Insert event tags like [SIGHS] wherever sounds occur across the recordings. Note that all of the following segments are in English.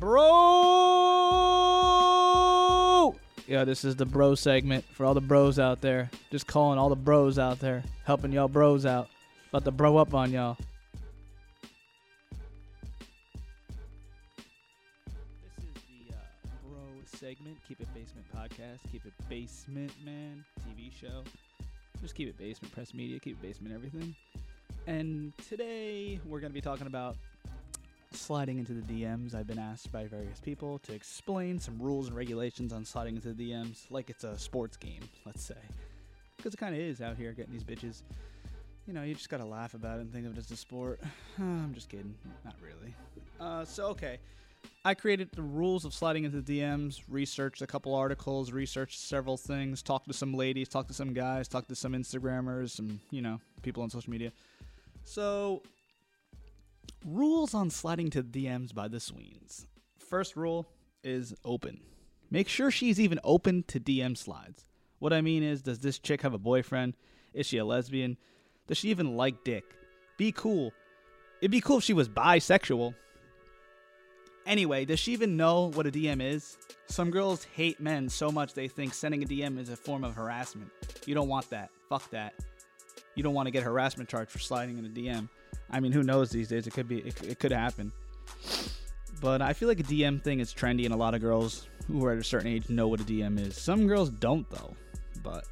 Bro! Yeah, this is the bro segment for all the bros out there. Just calling all the bros out there, helping y'all bros out. About to bro up on y'all. This is the uh, bro segment. Keep it basement podcast. Keep it basement, man. TV show. Just keep it basement. Press media. Keep it basement. Everything. And today we're going to be talking about sliding into the DMs. I've been asked by various people to explain some rules and regulations on sliding into the DMs, like it's a sports game, let's say. Because it kind of is out here getting these bitches. You know, you just gotta laugh about it and think of it as a sport. [SIGHS] I'm just kidding. Not really. Uh, so, okay. I created the rules of sliding into the DMs, researched a couple articles, researched several things, talked to some ladies, talked to some guys, talked to some Instagrammers, some, you know, people on social media. So, rules on sliding to DMs by the Sweens. First rule is open. Make sure she's even open to DM slides. What I mean is, does this chick have a boyfriend? Is she a lesbian? Does she even like dick? Be cool. It'd be cool if she was bisexual. Anyway, does she even know what a DM is? Some girls hate men so much they think sending a DM is a form of harassment. You don't want that. Fuck that. You don't want to get harassment charged for sliding in a DM. I mean, who knows these days? It could be, it, it could happen. But I feel like a DM thing is trendy, and a lot of girls who are at a certain age know what a DM is. Some girls don't, though. But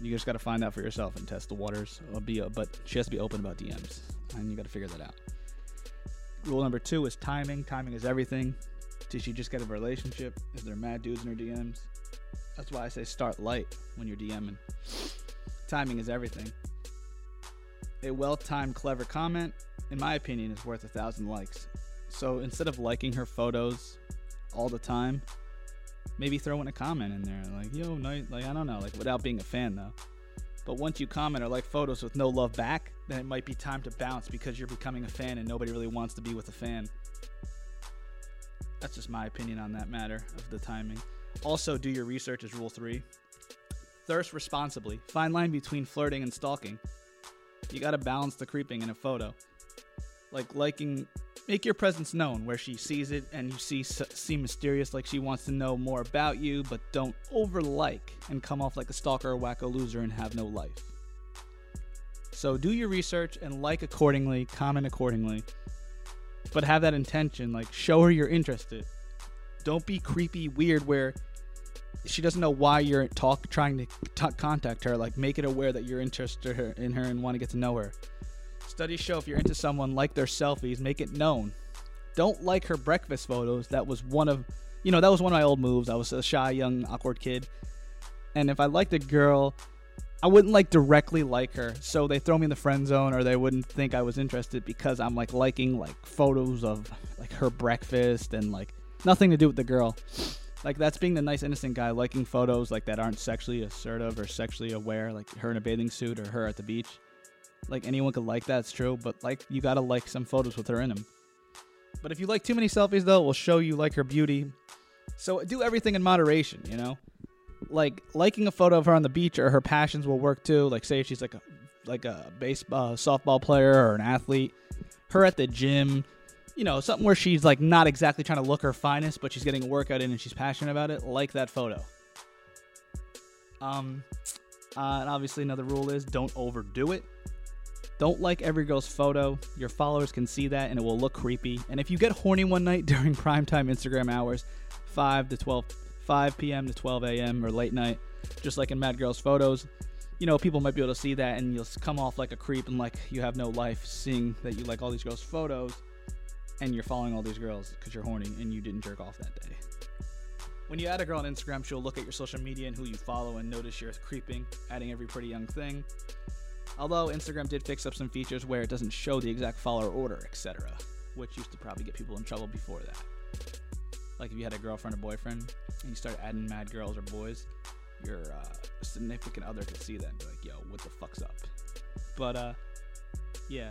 you just got to find out for yourself and test the waters. Be, but she has to be open about DMs, and you got to figure that out. Rule number two is timing. Timing is everything. Did she just get a relationship? Is there mad dudes in her DMs? That's why I say start light when you're DMing. Timing is everything. A well timed, clever comment, in my opinion, is worth a thousand likes. So instead of liking her photos all the time, maybe throw in a comment in there, like "Yo, nice," like I don't know, like without being a fan though. But once you comment or like photos with no love back, then it might be time to bounce because you're becoming a fan and nobody really wants to be with a fan. That's just my opinion on that matter of the timing. Also, do your research is rule three. Thirst responsibly. Fine line between flirting and stalking. You gotta balance the creeping in a photo. Like liking, make your presence known where she sees it and you see seem mysterious, like she wants to know more about you, but don't over like and come off like a stalker or wacko loser and have no life. So do your research and like accordingly, comment accordingly, but have that intention. Like show her you're interested. Don't be creepy, weird, where she doesn't know why you're talk trying to t- contact her. Like make it aware that you're interested in her and want to get to know her. Studies show if you're into someone, like their selfies, make it known. Don't like her breakfast photos. That was one of, you know, that was one of my old moves. I was a shy, young, awkward kid. And if I liked a girl, I wouldn't like directly like her. So they throw me in the friend zone or they wouldn't think I was interested because I'm like liking like photos of like her breakfast and like nothing to do with the girl. Like that's being the nice innocent guy liking photos like that aren't sexually assertive or sexually aware, like her in a bathing suit or her at the beach. Like anyone could like that, it's true, but like you gotta like some photos with her in them. But if you like too many selfies though, it will show you like her beauty. So uh, do everything in moderation, you know? Like liking a photo of her on the beach or her passions will work too. Like say if she's like a like a baseball uh, softball player or an athlete. Her at the gym, you know, something where she's like not exactly trying to look her finest, but she's getting a workout in and she's passionate about it. Like that photo. Um, uh, and obviously another rule is don't overdo it. Don't like every girl's photo. Your followers can see that and it will look creepy. And if you get horny one night [LAUGHS] during primetime Instagram hours, 5 to 12, 5 p.m. to 12 a.m. or late night, just like in Mad Girls photos, you know, people might be able to see that and you'll come off like a creep and like you have no life seeing that you like all these girls' photos and you're following all these girls because you're horny and you didn't jerk off that day. When you add a girl on Instagram, she'll look at your social media and who you follow and notice you're creeping, adding every pretty young thing. Although Instagram did fix up some features where it doesn't show the exact follower order, etc., which used to probably get people in trouble before that. Like if you had a girlfriend or boyfriend and you started adding mad girls or boys, your uh, significant other could see that and be like, "Yo, what the fuck's up?" But uh, yeah.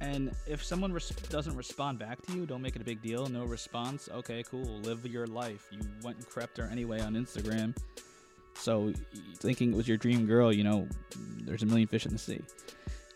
And if someone res- doesn't respond back to you, don't make it a big deal. No response. Okay, cool. Live your life. You went and crept her anyway on Instagram. So thinking it was your dream girl, you know, there's a million fish in the sea.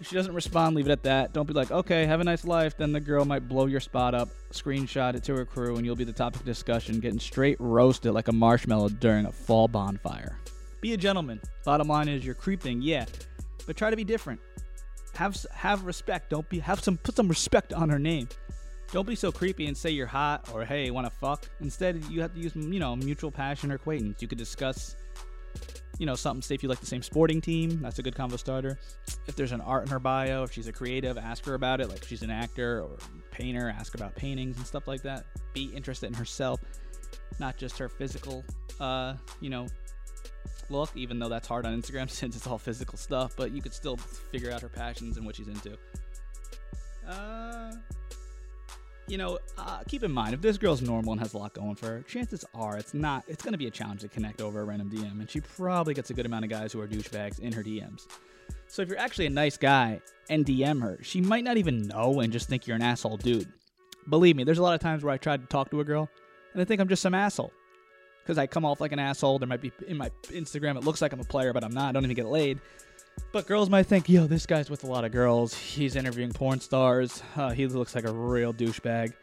If she doesn't respond, leave it at that. Don't be like, okay, have a nice life. Then the girl might blow your spot up, screenshot it to her crew, and you'll be the topic of discussion, getting straight roasted like a marshmallow during a fall bonfire. Be a gentleman. Bottom line is you're creeping, yeah, but try to be different. Have have respect. Don't be have some put some respect on her name. Don't be so creepy and say you're hot or hey, want to fuck. Instead, you have to use you know mutual passion or acquaintance. You could discuss you know, something, say if you like the same sporting team, that's a good convo starter. If there's an art in her bio, if she's a creative, ask her about it. Like she's an actor or painter, ask about paintings and stuff like that. Be interested in herself, not just her physical, uh, you know, look, even though that's hard on Instagram [LAUGHS] since it's all physical stuff, but you could still figure out her passions and what she's into. Uh, you know, uh, keep in mind if this girl's normal and has a lot going for her, chances are it's not. It's going to be a challenge to connect over a random DM, and she probably gets a good amount of guys who are douchebags in her DMs. So if you're actually a nice guy and DM her, she might not even know and just think you're an asshole dude. Believe me, there's a lot of times where I tried to talk to a girl and I think I'm just some asshole because I come off like an asshole. There might be in my Instagram, it looks like I'm a player, but I'm not. I don't even get laid. But girls might think, yo, this guy's with a lot of girls. He's interviewing porn stars. Uh, he looks like a real douchebag.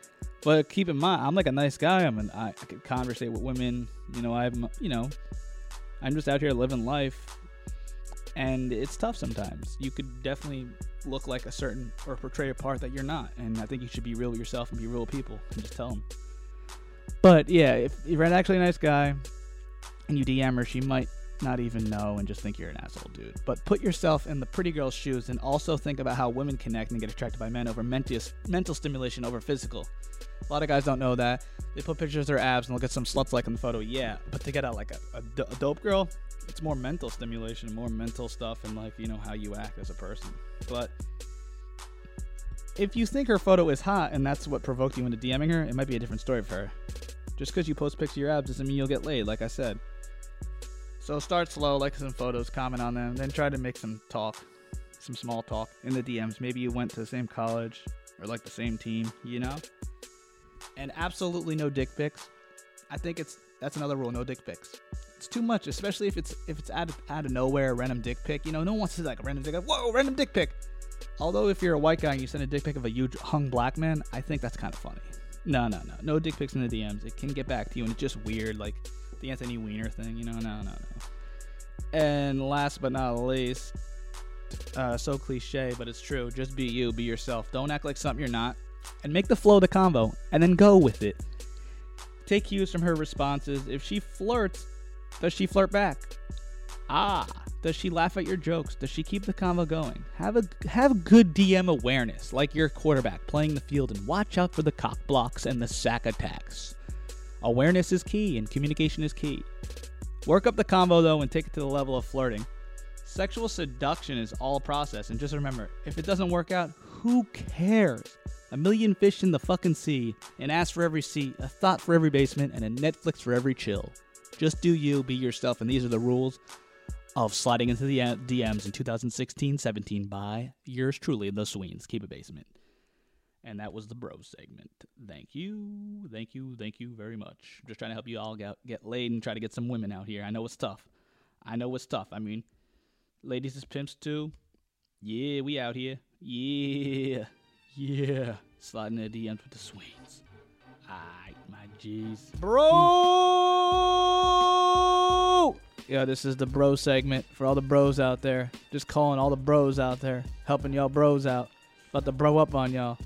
But keep in mind, I'm like a nice guy. I'm an, I, I can conversate with women. You know, I'm, you know, I'm just out here living life. And it's tough sometimes. You could definitely look like a certain or portray a part that you're not. And I think you should be real with yourself and be real with people and just tell them. But yeah, if you're actually a nice guy and you DM her, she might not even know and just think you're an asshole dude. But put yourself in the pretty girl's shoes and also think about how women connect and get attracted by men over mental, mental stimulation over physical. A lot of guys don't know that. They put pictures of their abs and look at some sluts like in the photo, yeah. But to get out like a dope girl, it's more mental stimulation, more mental stuff, and like, you know, how you act as a person. But if you think her photo is hot and that's what provoked you into DMing her, it might be a different story for her. Just because you post pics of your abs doesn't mean you'll get laid, like I said. So start slow, like some photos, comment on them, then try to make some talk, some small talk in the DMs. Maybe you went to the same college or like the same team, you know? And absolutely no dick pics. I think it's that's another rule, no dick pics. It's too much, especially if it's if it's out of, out of nowhere, random dick pic. You know, no one wants to like a random dick. Whoa, random dick pic. Although if you're a white guy and you send a dick pic of a huge hung black man, I think that's kind of funny. No, no, no, no dick pics in the DMs. It can get back to you, and it's just weird. Like the Anthony Weiner thing. You know, no, no, no. And last but not least, uh, so cliche, but it's true. Just be you, be yourself. Don't act like something you're not, and make the flow the convo, and then go with it. Take cues from her responses. If she flirts, does she flirt back? Ah, does she laugh at your jokes? Does she keep the convo going? Have a have good DM awareness, like your quarterback playing the field, and watch out for the cock blocks and the sack attacks. Awareness is key and communication is key. Work up the combo though and take it to the level of flirting. Sexual seduction is all a process, and just remember if it doesn't work out, who cares? A million fish in the fucking sea, an ass for every seat, a thought for every basement, and a Netflix for every chill. Just do you, be yourself, and these are the rules of sliding into the uh, DMs in 2016 17 by yours truly, The Sweens. Keep it basement. And that was the bro segment. Thank you, thank you, thank you very much. Just trying to help you all get, get laid and try to get some women out here. I know it's tough. I know it's tough. I mean, ladies is pimps too. Yeah, we out here. Yeah, yeah. Sliding the DMs with the Sweens. Alright, my G's. Bro! Yeah, this is the bro segment for all the bros out there. Just calling all the bros out there, helping y'all bros out. About to bro up on y'all.